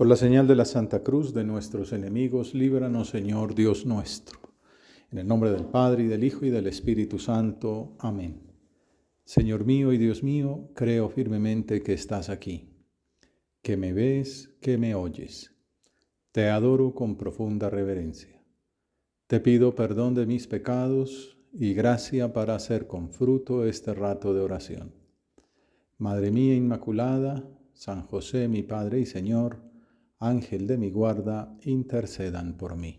Por la señal de la Santa Cruz de nuestros enemigos, líbranos, Señor Dios nuestro. En el nombre del Padre, y del Hijo, y del Espíritu Santo. Amén. Señor mío y Dios mío, creo firmemente que estás aquí, que me ves, que me oyes. Te adoro con profunda reverencia. Te pido perdón de mis pecados y gracia para hacer con fruto este rato de oración. Madre mía Inmaculada, San José, mi Padre y Señor, Ángel de mi guarda, intercedan por mí.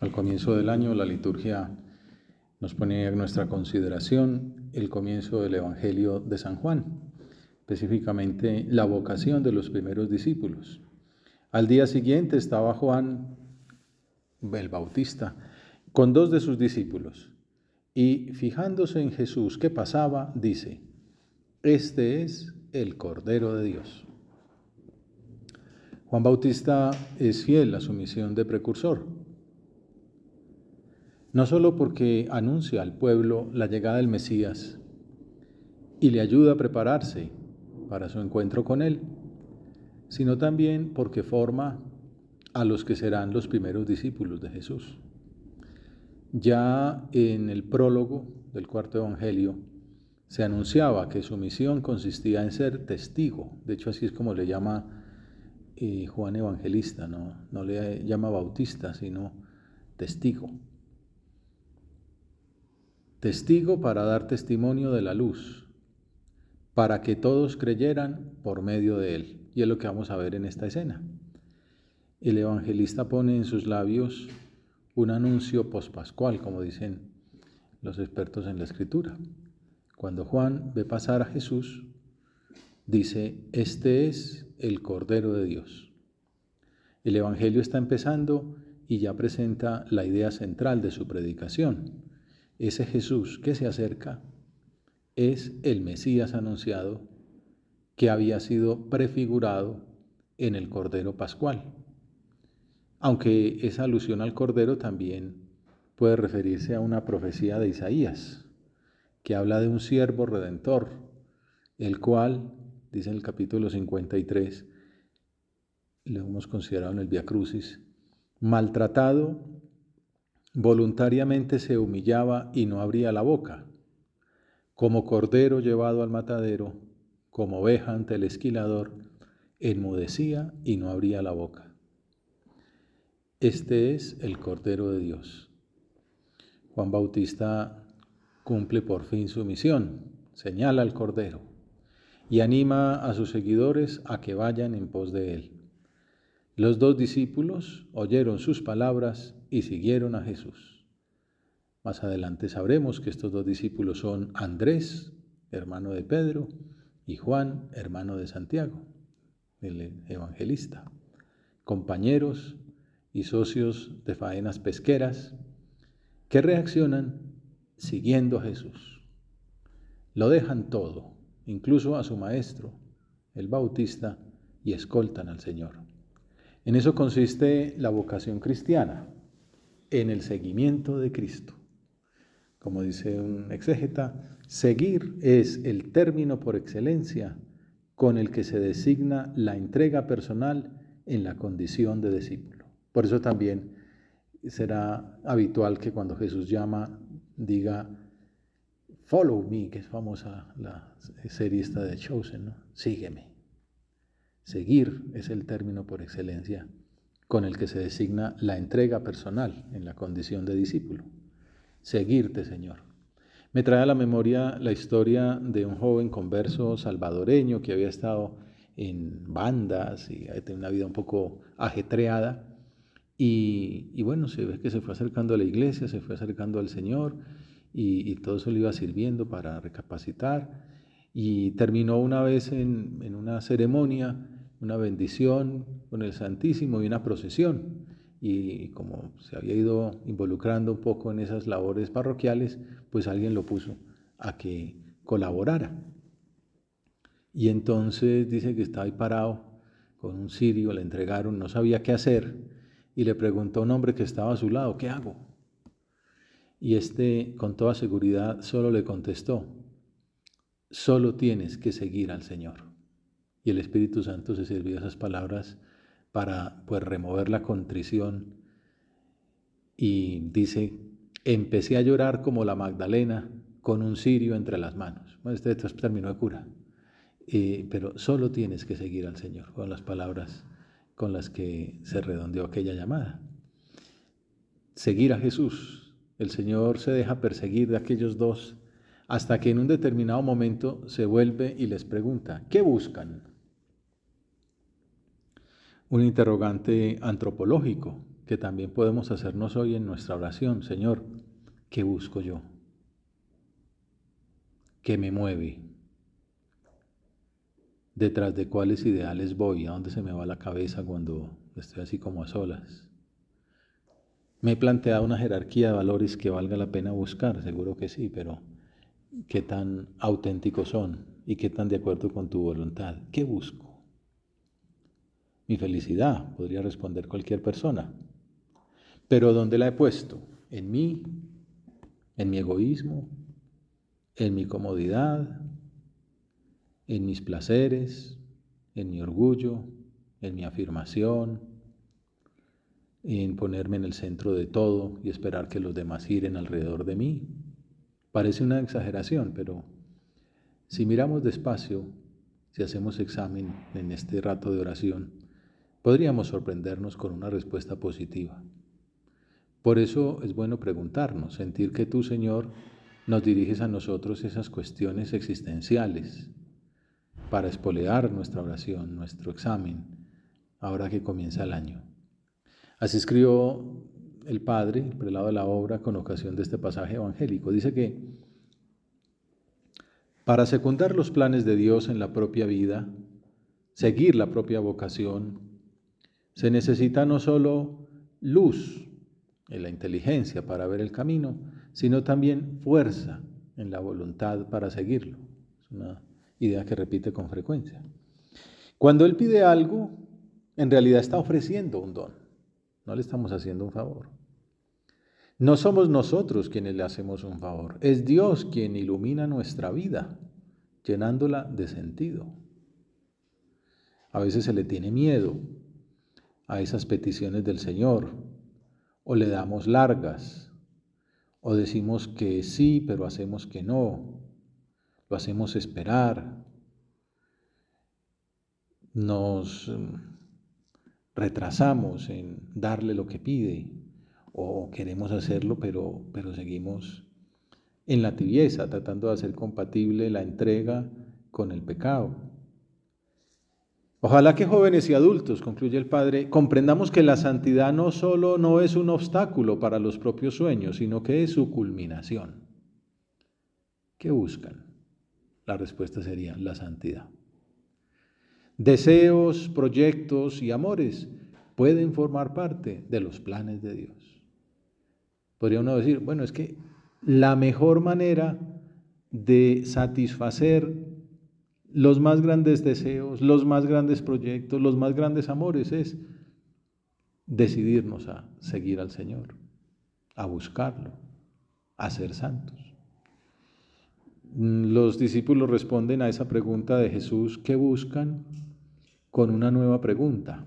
Al comienzo del año la liturgia nos pone a nuestra consideración el comienzo del Evangelio de San Juan, específicamente la vocación de los primeros discípulos. Al día siguiente estaba Juan el Bautista con dos de sus discípulos y fijándose en Jesús que pasaba, dice, este es el Cordero de Dios. Juan Bautista es fiel a su misión de precursor, no solo porque anuncia al pueblo la llegada del Mesías y le ayuda a prepararse para su encuentro con él, sino también porque forma a los que serán los primeros discípulos de Jesús. Ya en el prólogo del cuarto Evangelio se anunciaba que su misión consistía en ser testigo. De hecho, así es como le llama eh, Juan Evangelista, ¿no? no le llama bautista, sino testigo. Testigo para dar testimonio de la luz, para que todos creyeran por medio de él. Y es lo que vamos a ver en esta escena. El evangelista pone en sus labios un anuncio pospascual, como dicen los expertos en la escritura. Cuando Juan ve pasar a Jesús, dice, este es el Cordero de Dios. El Evangelio está empezando y ya presenta la idea central de su predicación. Ese Jesús que se acerca es el Mesías anunciado que había sido prefigurado en el Cordero Pascual aunque esa alusión al Cordero también puede referirse a una profecía de Isaías, que habla de un siervo redentor, el cual, dice en el capítulo 53, lo hemos considerado en el Via Crucis, maltratado, voluntariamente se humillaba y no abría la boca, como cordero llevado al matadero, como oveja ante el esquilador, enmudecía y no abría la boca. Este es el Cordero de Dios. Juan Bautista cumple por fin su misión, señala al Cordero y anima a sus seguidores a que vayan en pos de él. Los dos discípulos oyeron sus palabras y siguieron a Jesús. Más adelante sabremos que estos dos discípulos son Andrés, hermano de Pedro, y Juan, hermano de Santiago, el evangelista, compañeros y socios de faenas pesqueras que reaccionan siguiendo a Jesús. Lo dejan todo, incluso a su maestro, el bautista, y escoltan al Señor. En eso consiste la vocación cristiana, en el seguimiento de Cristo. Como dice un exégeta, seguir es el término por excelencia con el que se designa la entrega personal en la condición de discípulo. Por eso también será habitual que cuando Jesús llama diga, follow me, que es famosa la serie esta de Chosen, ¿no? sígueme. Seguir es el término por excelencia con el que se designa la entrega personal en la condición de discípulo. Seguirte, Señor. Me trae a la memoria la historia de un joven converso salvadoreño que había estado en bandas y tenido una vida un poco ajetreada y, bueno, se ve que se fue acercando a la iglesia, se fue acercando al Señor y, todo eso le iba sirviendo para recapacitar. Y terminó una vez en, una ceremonia, una bendición con el Santísimo y una procesión. Y como se había ido involucrando un poco en esas labores parroquiales, pues alguien lo puso a que colaborara. Y entonces dice que estaba ahí parado con un sirio, le entregaron, no sabía qué hacer y le preguntó a un hombre que estaba a su lado, ¿qué hago? Y este, con toda seguridad, solo le contestó, solo tienes que seguir al Señor. Y el Espíritu Santo se sirvió esas palabras para pues remover la contrición y dice, empecé a llorar como la Magdalena con un cirio entre las manos. Bueno, este terminó de cura. Eh, pero solo tienes que seguir al Señor, con las palabras con las que se redondeó aquella llamada. Seguir a Jesús. El Señor se deja perseguir de aquellos dos hasta que en un determinado momento se vuelve y les pregunta, ¿qué buscan? Un interrogante antropológico que también podemos hacernos hoy en nuestra oración. Señor, ¿qué busco yo? ¿Qué me mueve? Detrás de cuáles ideales voy, a dónde se me va la cabeza cuando estoy así como a solas. Me he planteado una jerarquía de valores que valga la pena buscar, seguro que sí, pero ¿qué tan auténticos son y qué tan de acuerdo con tu voluntad? ¿Qué busco? Mi felicidad, podría responder cualquier persona. Pero ¿dónde la he puesto? ¿En mí? ¿En mi egoísmo? ¿En mi comodidad? En mis placeres, en mi orgullo, en mi afirmación, en ponerme en el centro de todo y esperar que los demás giren alrededor de mí. Parece una exageración, pero si miramos despacio, si hacemos examen en este rato de oración, podríamos sorprendernos con una respuesta positiva. Por eso es bueno preguntarnos, sentir que tú, Señor, nos diriges a nosotros esas cuestiones existenciales, para espolear nuestra oración, nuestro examen, ahora que comienza el año. Así escribió el Padre, el prelado de la obra, con ocasión de este pasaje evangélico. Dice que para secundar los planes de Dios en la propia vida, seguir la propia vocación, se necesita no solo luz en la inteligencia para ver el camino, sino también fuerza en la voluntad para seguirlo. Es una idea que repite con frecuencia. Cuando Él pide algo, en realidad está ofreciendo un don, no le estamos haciendo un favor. No somos nosotros quienes le hacemos un favor, es Dios quien ilumina nuestra vida, llenándola de sentido. A veces se le tiene miedo a esas peticiones del Señor, o le damos largas, o decimos que sí, pero hacemos que no, lo hacemos esperar, nos mm, retrasamos en darle lo que pide o queremos hacerlo, pero, pero seguimos en la tibieza, tratando de hacer compatible la entrega con el pecado. Ojalá que jóvenes y adultos, concluye el Padre, comprendamos que la santidad no solo no es un obstáculo para los propios sueños, sino que es su culminación. ¿Qué buscan? La respuesta sería la santidad. Deseos, proyectos y amores pueden formar parte de los planes de Dios. Podría uno decir, bueno, es que la mejor manera de satisfacer los más grandes deseos, los más grandes proyectos, los más grandes amores es decidirnos a seguir al Señor, a buscarlo, a ser santos. Mm, los discípulos responden a esa pregunta de Jesús, ¿qué buscan? Con una nueva pregunta.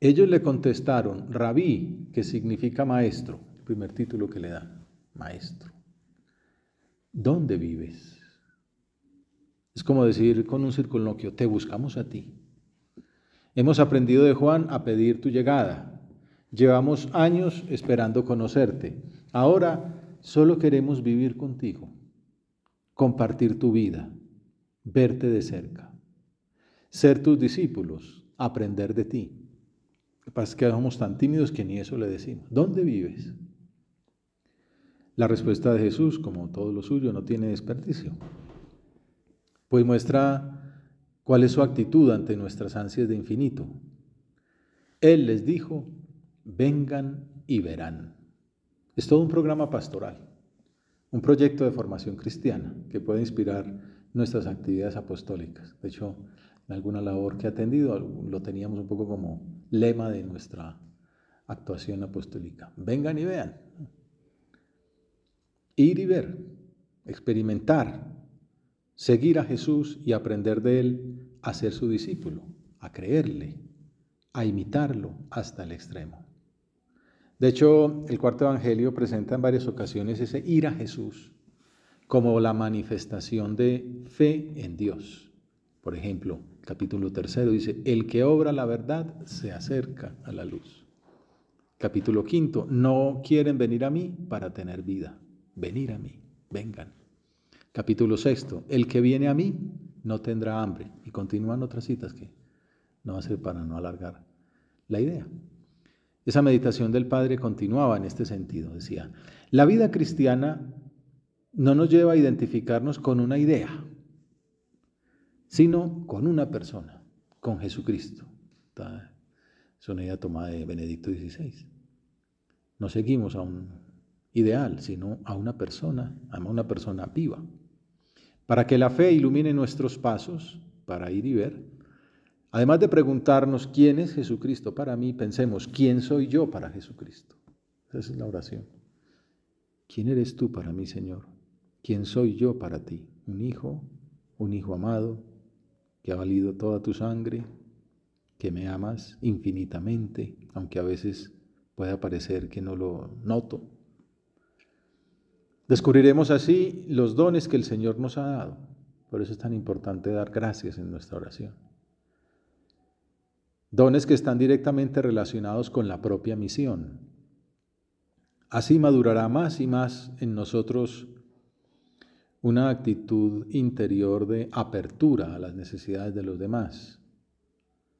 Ellos le contestaron, rabí, que significa maestro, el primer título que le dan, maestro. ¿Dónde vives? Es como decir con un circunloquio, te buscamos a ti. Hemos aprendido de Juan a pedir tu llegada. Llevamos años esperando conocerte. Ahora solo queremos vivir contigo, compartir tu vida, verte de cerca, ser tus discípulos, aprender de ti. Lo que pasa es que somos tan tímidos que ni eso le decimos. ¿Dónde vives? La respuesta de Jesús, como todo lo suyo, no tiene desperdicio, pues muestra cuál es su actitud ante nuestras ansias de infinito. Él les dijo, vengan y verán. Es todo un programa pastoral, un proyecto de formación cristiana que puede inspirar nuestras actividades apostólicas. De hecho, en alguna labor que he atendido lo teníamos un poco como lema de nuestra actuación apostólica. Vengan y vean. Ir y ver, experimentar, seguir a Jesús y aprender de Él a ser su discípulo, a creerle, a imitarlo hasta el extremo. De hecho, el cuarto Evangelio presenta en varias ocasiones ese ir a Jesús como la manifestación de fe en Dios. Por ejemplo, capítulo tercero dice, el que obra la verdad se acerca a la luz. Capítulo quinto, no quieren venir a mí para tener vida. Venir a mí, vengan. Capítulo sexto, el que viene a mí no tendrá hambre. Y continúan otras citas que no va a ser para no alargar la idea. Esa meditación del Padre continuaba en este sentido. Decía, la vida cristiana no nos lleva a identificarnos con una idea, sino con una persona, con Jesucristo. Es una idea tomada de Benedicto XVI. No seguimos a un ideal, sino a una persona, a una persona viva. Para que la fe ilumine nuestros pasos, para ir y ver, además de preguntarnos quién es Jesucristo para mí, pensemos, ¿quién soy yo para Jesucristo? Esa es la oración. ¿Quién eres tú para mí, Señor? ¿Quién soy yo para ti? Un hijo, un hijo amado, que ha valido toda tu sangre, que me amas infinitamente, aunque a veces pueda parecer que no lo noto, Descubriremos así los dones que el Señor nos ha dado. Por eso es tan importante dar gracias en nuestra oración. Dones que están directamente relacionados con la propia misión. Así madurará más y más en nosotros una actitud interior de apertura a las necesidades de los demás.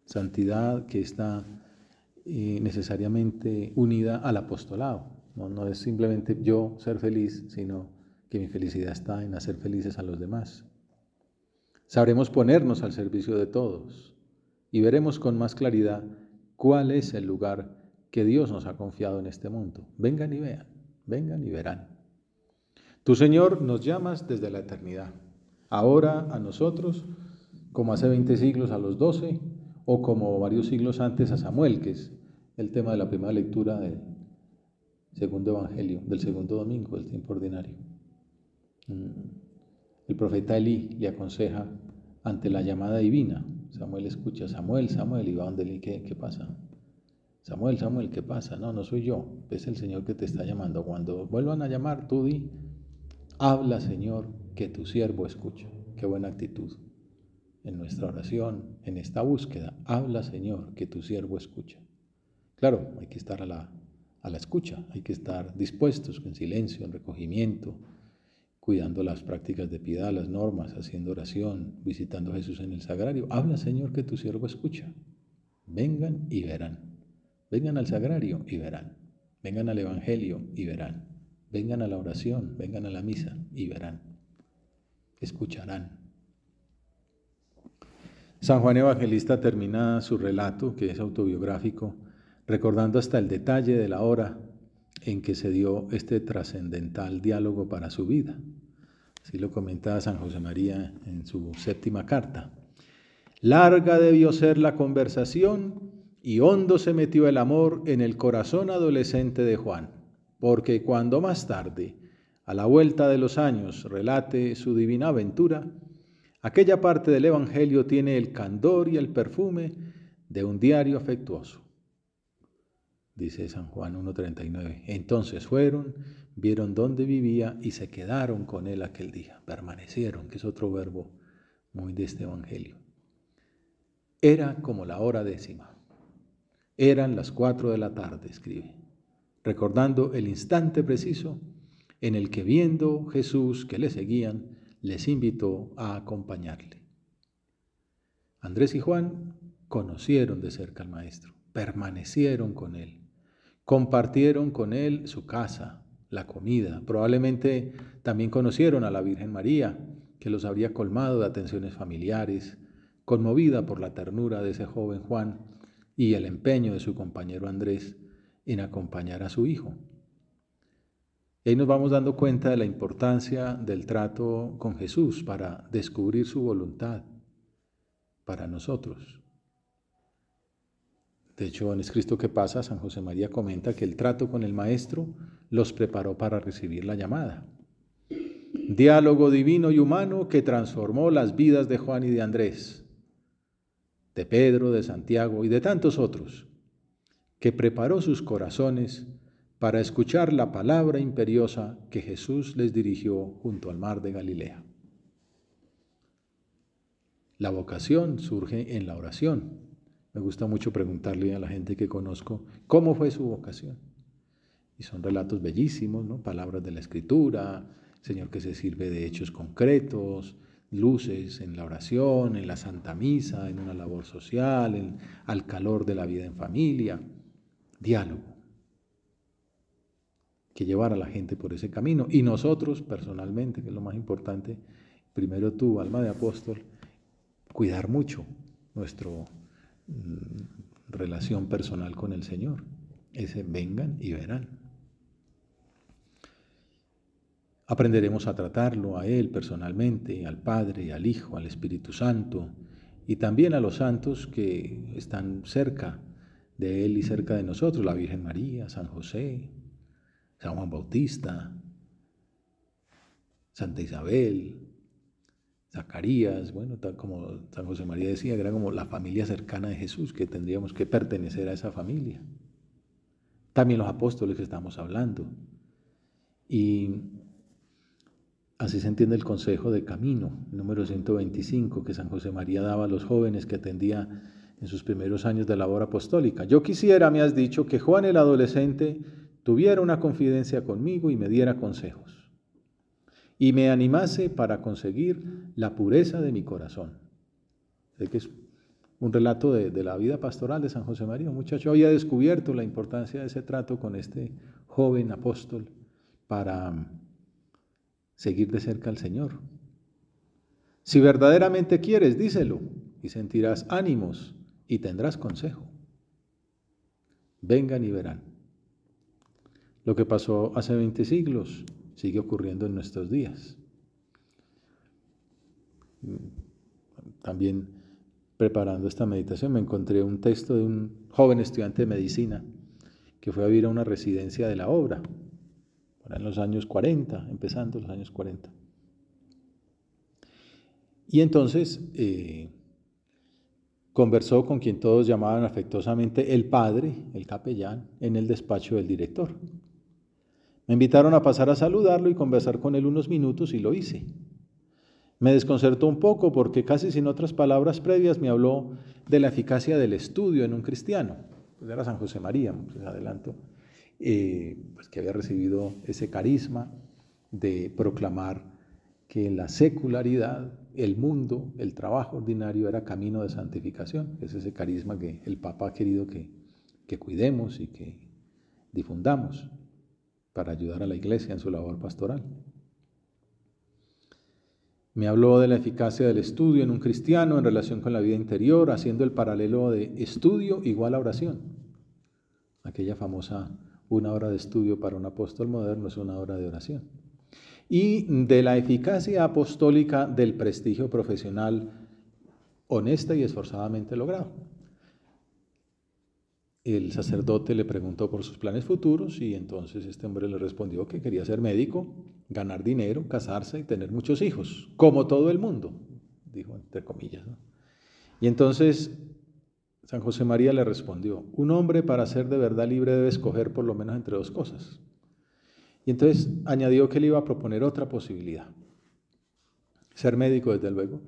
Santidad que está eh, necesariamente unida al apostolado. No, es simplemente yo ser feliz, sino que mi felicidad está en hacer felices a los demás. Sabremos ponernos al servicio de todos y veremos con más claridad cuál es el lugar que Dios nos ha confiado en este mundo. Vengan y vean, vengan y verán. Tu Señor nos llamas desde la eternidad. Ahora a nosotros, como hace 20 siglos a los 12, o como varios siglos antes a Samuel, que es el tema de la primera lectura de, segundo evangelio, del segundo domingo del tiempo ordinario. Mm. El profeta Elí le aconseja ante la llamada divina. Samuel escucha, Samuel, Samuel, y va donde Elí, ¿qué, ¿qué pasa? Samuel, Samuel, ¿qué pasa? No, no soy yo, es el Señor que te está llamando. Cuando vuelvan a llamar, tú di, habla Señor, que tu siervo escucha. Qué buena actitud. En nuestra oración, en esta búsqueda, habla Señor, que tu siervo escucha. Claro, hay que estar a la a la escucha. Hay que estar dispuestos en silencio, en recogimiento, cuidando las prácticas de piedad, las normas, haciendo oración, visitando a Jesús en el sagrario. Habla, Señor, que tu siervo escucha. Vengan y verán. Vengan al sagrario y verán. Vengan al Evangelio y verán. Vengan a la oración, vengan a la misa y verán. Escucharán. San Juan Evangelista termina su relato, que es autobiográfico, recordando hasta el detalle de la hora en que se dio este trascendental diálogo para su vida. Así lo comentaba San José María en su séptima carta. Larga debió ser la conversación y hondo se metió el amor en el corazón adolescente de Juan, porque cuando más tarde, a la vuelta de los años, relate su divina aventura, aquella parte del Evangelio tiene el candor y el perfume de un diario afectuoso dice San Juan 1.39. Entonces fueron, vieron dónde vivía y se quedaron con él aquel día. Permanecieron, que es otro verbo muy de este Evangelio. Era como la hora décima. Eran las cuatro de la tarde, escribe, recordando el instante preciso en el que viendo Jesús que le seguían, les invitó a acompañarle. Andrés y Juan conocieron de cerca al Maestro, permanecieron con él compartieron con él su casa, la comida. Probablemente también conocieron a la Virgen María, que los habría colmado de atenciones familiares, conmovida por la ternura de ese joven Juan y el empeño de su compañero Andrés en acompañar a su hijo. Y ahí nos vamos dando cuenta de la importancia del trato con Jesús para descubrir su voluntad para nosotros. De hecho, en Cristo que pasa, San José María comenta que el trato con el Maestro los preparó para recibir la llamada. diálogo divino y humano que transformó las vidas de Juan y de Andrés, de Pedro, de Santiago y de tantos otros, que preparó sus corazones para escuchar la palabra imperiosa que Jesús les dirigió junto al mar de Galilea. La vocación surge en la oración. Me gusta mucho preguntarle a la gente que conozco cómo fue su vocación. Y son relatos bellísimos, ¿no? Palabras de la escritura, Señor que se sirve de hechos concretos, luces en la oración, en la Santa Misa, en una labor social, al calor de la vida en familia, diálogo, que llevar a la gente por ese camino. Y nosotros personalmente, que es lo más importante, primero tú, alma de apóstol, cuidar mucho nuestra mm, relación personal con el Señor. Ese vengan y verán. Aprenderemos a tratarlo a Él personalmente, al Padre, al Hijo, al Espíritu Santo y también a los santos que están cerca de Él y cerca de nosotros, la Virgen María, San José, San Juan Bautista, Santa Isabel, Zacarías, bueno, tal como San José María decía, que era como la familia cercana de Jesús, que tendríamos que pertenecer a esa familia. También los apóstoles que estamos hablando. Y Así se entiende el consejo de camino, número 125, que San José María daba a los jóvenes que atendía en sus primeros años de labor apostólica. Yo quisiera, me has dicho, que Juan el adolescente tuviera una confidencia conmigo y me diera consejos, y me animase para conseguir la pureza de mi corazón. Sé que es un relato de, de la vida pastoral de San José María. Muchacho había descubierto la importancia de ese trato con este joven apóstol para seguir de cerca al Señor. Si verdaderamente quieres, díselo y sentirás ánimos y tendrás consejo. Vengan y verán. Lo que pasó hace 20 siglos sigue ocurriendo en nuestros días. También preparando esta meditación me encontré un texto de un joven estudiante de medicina que fue a vivir a una residencia de la obra en los años 40, empezando los años 40. Y entonces eh, conversó con quien todos llamaban afectuosamente el padre, el capellán, en el despacho del director. Me invitaron a pasar a saludarlo y conversar con él unos minutos y lo hice. Me desconcertó un poco porque casi sin otras palabras previas me habló de la eficacia del estudio en un cristiano. Pues era San José María, pues adelanto. Eh, pues que había recibido ese carisma de proclamar que la secularidad, el mundo, el trabajo ordinario era camino de santificación. Es ese carisma que el Papa ha querido que, que cuidemos y que difundamos para ayudar a la iglesia en su labor pastoral. Me habló de la eficacia del estudio en un cristiano en relación con la vida interior, haciendo el paralelo de estudio igual a oración. Aquella famosa una hora de estudio para un apóstol moderno es una hora de oración. Y de la eficacia apostólica del prestigio profesional honesta y esforzadamente logrado. El sacerdote le preguntó por sus planes futuros y entonces este hombre le respondió que quería ser médico, ganar dinero, casarse y tener muchos hijos, como todo el mundo, dijo entre comillas. Y entonces San José María le respondió, un hombre para ser de verdad libre debe escoger por lo menos entre dos cosas. Y entonces añadió que le iba a proponer otra posibilidad. Ser médico, desde luego,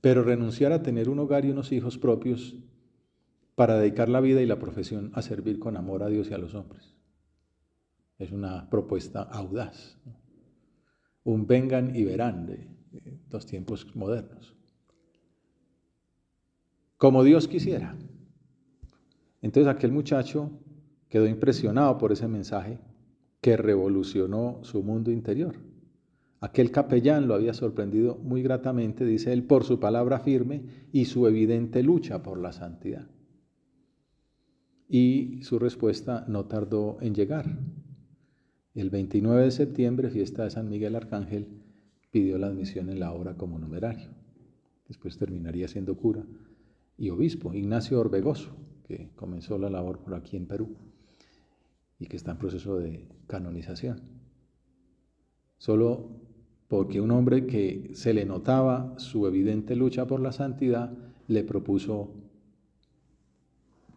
pero renunciar a tener un hogar y unos hijos propios para dedicar la vida y la profesión a servir con amor a Dios y a los hombres. Es una propuesta audaz. Un vengan y verán de los tiempos modernos como Dios quisiera. Entonces aquel muchacho quedó impresionado por ese mensaje que revolucionó su mundo interior. Aquel capellán lo había sorprendido muy gratamente, dice él, por su palabra firme y su evidente lucha por la santidad. Y su respuesta no tardó en llegar. El 29 de septiembre, fiesta de San Miguel Arcángel, pidió la admisión en la obra como numerario. Después terminaría siendo cura y obispo, Ignacio Orbegoso, que comenzó la labor por aquí en Perú y que está en proceso de canonización. Solo porque un hombre que se le notaba su evidente lucha por la santidad le propuso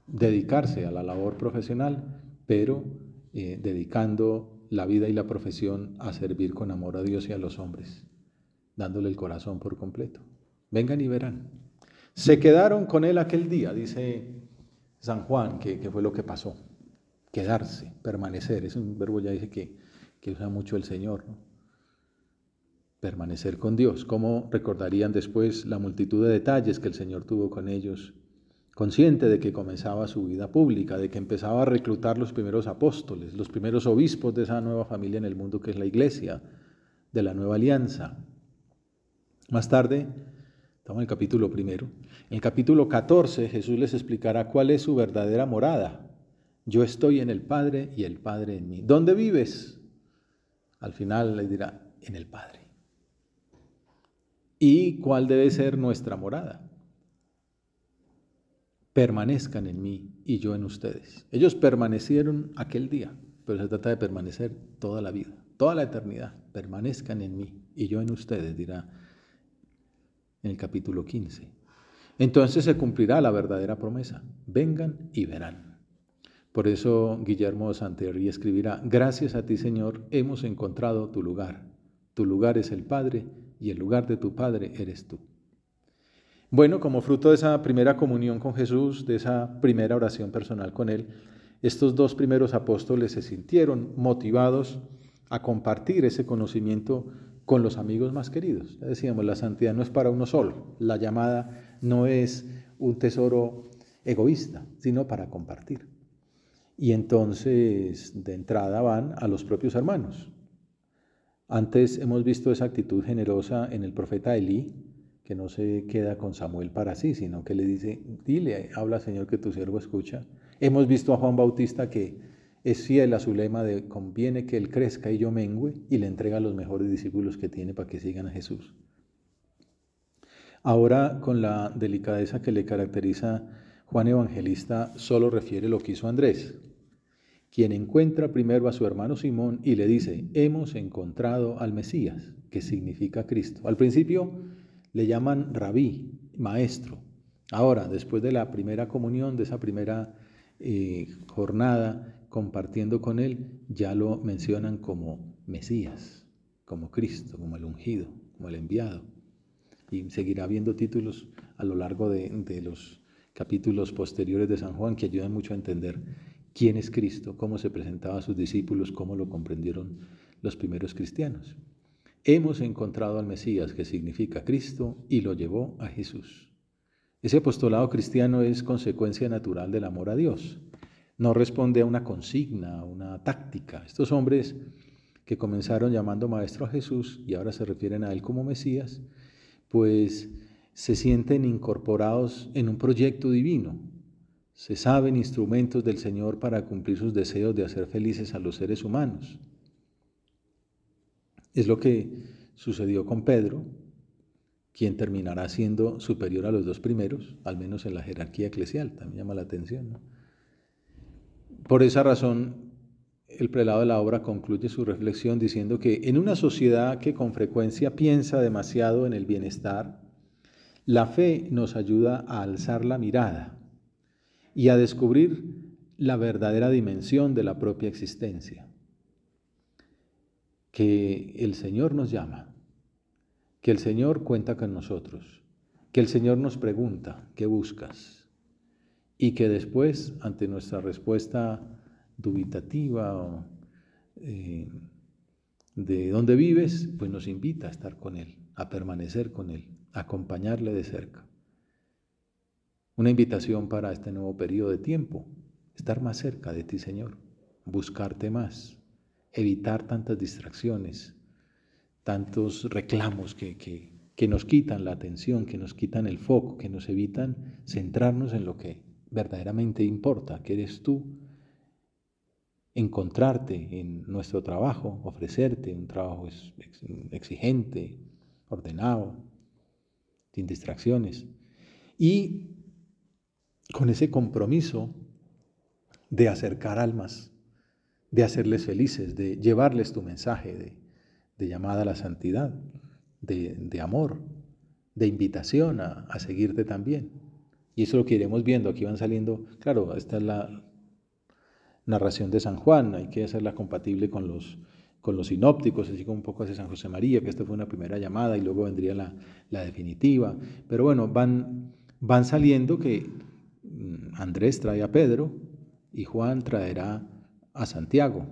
dedicarse a la labor profesional, pero eh, dedicando la vida y la profesión a servir con amor a Dios y a los hombres, dándole el corazón por completo. Vengan y verán. Se quedaron con él aquel día, dice San Juan, que, fue lo que pasó. Quedarse, permanecer, es un verbo ya dice que, que usa mucho el Señor. Permanecer con Dios. ¿Cómo recordarían después la multitud de detalles que el Señor tuvo con ellos consciente de que comenzaba su vida pública, de que empezaba a reclutar los primeros apóstoles, los primeros obispos de esa nueva familia en el mundo que es la iglesia, de la nueva alianza. Más tarde, estamos en el capítulo primero, en el capítulo 14 Jesús les explicará cuál es su verdadera morada. Yo estoy en el Padre y el Padre en mí. ¿Dónde vives? Al final les dirá, en el Padre. ¿Y cuál debe ser nuestra morada? Permanezcan en mí y yo en ustedes. Ellos permanecieron aquel día, pero se trata de permanecer toda la vida, toda la eternidad. Permanezcan en mí y yo en ustedes, dirá en el capítulo 15. Entonces se cumplirá la verdadera promesa. Vengan y verán. Por eso Guillermo Santerri escribirá, gracias a ti Señor, hemos encontrado tu lugar. Tu lugar es el Padre y el lugar de tu Padre eres tú. Bueno, como fruto de esa primera comunión con Jesús, de esa primera oración personal con Él, estos dos primeros apóstoles se sintieron motivados a compartir ese conocimiento con los amigos más queridos. Decíamos, la santidad no es para uno solo, la llamada no es un tesoro egoísta, sino para compartir. Y entonces de entrada van a los propios hermanos. Antes hemos visto esa actitud generosa en el profeta Elí, que no se queda con Samuel para sí, sino que le dice, dile, habla Señor que tu siervo escucha. Hemos visto a Juan Bautista que es fiel a su lema de conviene que él crezca y yo mengüe y le entrega a los mejores discípulos que tiene para que sigan a Jesús. Ahora, con la delicadeza que le caracteriza Juan Evangelista, solo refiere lo que hizo Andrés, quien encuentra primero a su hermano Simón y le dice, hemos encontrado al Mesías, que significa Cristo. Al principio le llaman rabí, maestro. Ahora, después de la primera comunión, de esa primera eh, jornada compartiendo con él, ya lo mencionan como Mesías, como Cristo, como el ungido, como el enviado. Y seguirá viendo títulos a lo largo de, de los capítulos posteriores de San Juan que ayudan mucho a entender quién es Cristo, cómo se presentaba a sus discípulos, cómo lo comprendieron los primeros cristianos. Hemos encontrado al Mesías, que significa Cristo, y lo llevó a Jesús. Ese apostolado cristiano es consecuencia natural del amor a Dios. No responde a una consigna, a una táctica. Estos hombres que comenzaron llamando maestro a Jesús y ahora se refieren a él como Mesías, pues se sienten incorporados en un proyecto divino. Se saben instrumentos del Señor para cumplir sus deseos de hacer felices a los seres humanos. Es lo que sucedió con Pedro, quien terminará siendo superior a los dos primeros, al menos en la jerarquía eclesial, también llama la atención. Por esa razón, el prelado de la obra concluye su reflexión diciendo que en una sociedad que con frecuencia piensa demasiado en el bienestar, la fe nos ayuda a alzar la mirada y a descubrir la verdadera dimensión de la propia existencia que el Señor nos llama, que el Señor cuenta con nosotros, que el Señor nos pregunta, ¿qué buscas? Y que después, ante nuestra respuesta dubitativa eh, de dónde vives, pues nos invita a estar con Él, a permanecer con Él, a acompañarle de cerca. Una invitación para este nuevo periodo de tiempo, estar más cerca de ti, Señor, buscarte más, evitar tantas distracciones, tantos reclamos que, que, nos quitan la atención, que nos quitan el foco, que nos evitan centrarnos en lo que verdaderamente importa, que eres tú, encontrarte en nuestro trabajo, ofrecerte un trabajo exigente, ordenado, sin distracciones, y con ese compromiso de acercar almas de hacerles felices, de llevarles tu mensaje, de llamada a la santidad, de, amor, de invitación a, seguirte también. Y eso lo que iremos viendo, aquí van saliendo, claro, esta es la narración de San Juan, hay que hacerla compatible con los, con los sinópticos, así como un poco hace San José María, que esta fue una primera llamada y luego vendría la, la definitiva. Pero bueno, van, van saliendo que mm, Andrés trae a Pedro y Juan traerá a Santiago,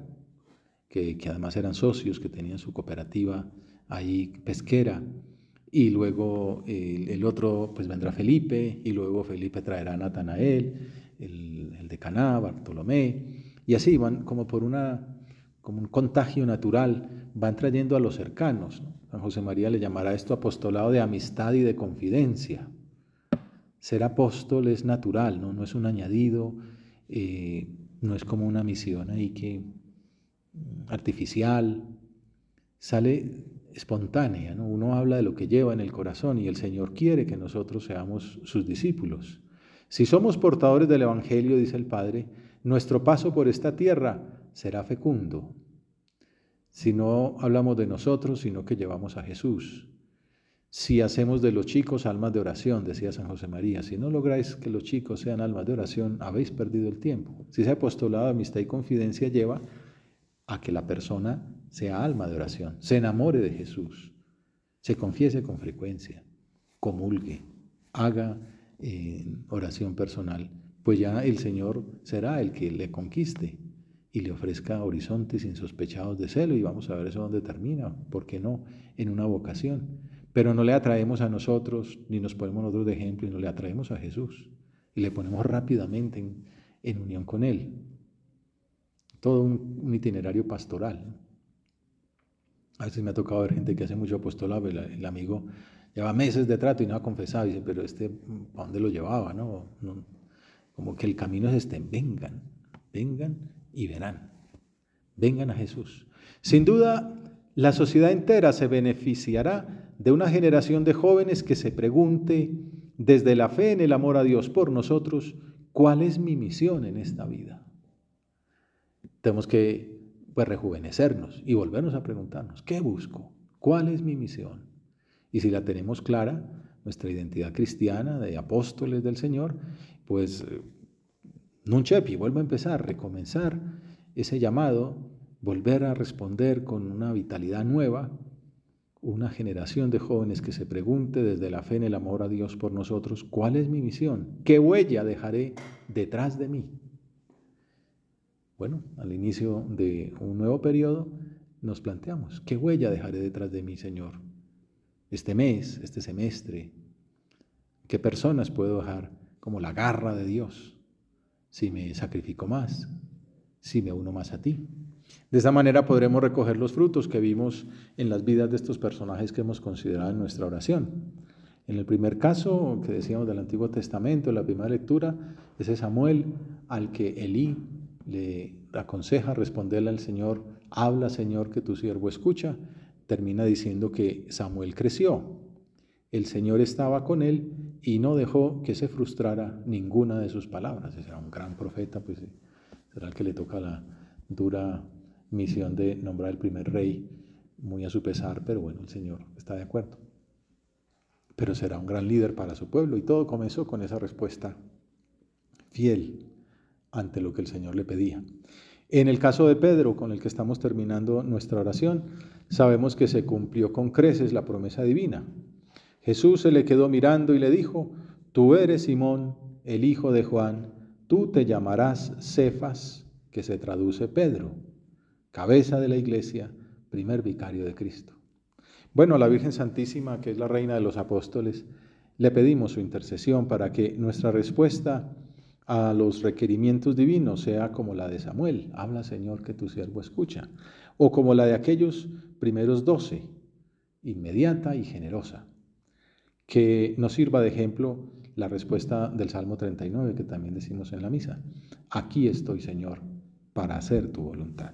que, que además eran socios, que tenían su cooperativa ahí pesquera. Y luego el, otro, pues vendrá Felipe, y luego Felipe traerá a Natanael, el, el de Caná, Bartolomé, y así van como por una como un contagio natural, van trayendo a los cercanos. San José María le llamará esto apostolado de amistad y de confidencia. Ser apóstol es natural, no, no es un añadido, eh, no es como una misión ahí que artificial, sale espontánea. ¿no? Uno habla de lo que lleva en el corazón y el Señor quiere que nosotros seamos sus discípulos. Si somos portadores del Evangelio, dice el Padre, nuestro paso por esta tierra será fecundo. Si no hablamos de nosotros, sino que llevamos a Jesús. Si hacemos de los chicos almas de oración, decía San José María, si no lográis que los chicos sean almas de oración, habéis perdido el tiempo. Si ese apostolado de amistad y confidencia lleva a que la persona sea alma de oración, se enamore de Jesús, se confiese con frecuencia, comulgue, haga eh, oración personal, pues ya el Señor será el que le conquiste y le ofrezca horizontes insospechados de celo y vamos a ver eso dónde termina, ¿por qué no? En una vocación. Pero no le atraemos a nosotros, ni nos ponemos nosotros de ejemplo, y no le atraemos a Jesús y le ponemos rápidamente en, unión con Él. Todo un, itinerario pastoral. A veces me ha tocado ver gente que hace mucho apostolado, el, amigo lleva meses de trato y no ha confesado, y dice, pero este, ¿a dónde lo llevaba? no como que el camino es este, vengan, vengan y verán. Vengan a Jesús. Sin duda, la sociedad entera se beneficiará de una generación de jóvenes que se pregunte desde la fe en el amor a Dios por nosotros, ¿cuál es mi misión en esta vida? Tenemos que pues, rejuvenecernos y volvernos a preguntarnos, ¿qué busco? ¿Cuál es mi misión? Y si la tenemos clara, nuestra identidad cristiana de apóstoles del Señor, pues Nunchepi, vuelvo a empezar, recomenzar ese llamado, volver a responder con una vitalidad nueva, una generación de jóvenes que se pregunte desde la fe en el amor a Dios por nosotros, ¿cuál es mi misión? ¿Qué huella dejaré detrás de mí? Bueno, al inicio de un nuevo periodo nos planteamos, ¿qué huella dejaré detrás de mí, Señor? Este mes, este semestre, ¿qué personas puedo dejar como la garra de Dios? si me sacrifico más, si me uno más a ti. De esa manera podremos recoger los frutos que vimos en las vidas de estos personajes que hemos considerado en nuestra oración. En el primer caso que decíamos del Antiguo Testamento, en la primera lectura, ese Samuel al que Elí le aconseja responderle al Señor, habla Señor que tu siervo escucha, termina diciendo que Samuel creció, el Señor estaba con él y no dejó que se frustrara ninguna de sus palabras. Ese era un gran profeta, pues será el que le toca la dura misión de nombrar el primer rey, muy a su pesar, pero bueno, el Señor está de acuerdo. Pero será un gran líder para su pueblo y todo comenzó con esa respuesta fiel ante lo que el Señor le pedía. En el caso de Pedro, con el que estamos terminando nuestra oración, sabemos que se cumplió con creces la promesa divina. Jesús se le quedó mirando y le dijo, Tú eres Simón, el hijo de Juan, tú te llamarás Cefas, que se traduce Pedro, cabeza de la iglesia, primer vicario de Cristo. Bueno, a la Virgen Santísima, que es la reina de los apóstoles, le pedimos su intercesión para que nuestra respuesta a los requerimientos divinos sea como la de Samuel, habla Señor que tu siervo escucha, o como la de aquellos primeros doce, inmediata y generosa que nos sirva de ejemplo la respuesta del Salmo 39 que también decimos en la misa. Aquí estoy, Señor, para hacer tu voluntad.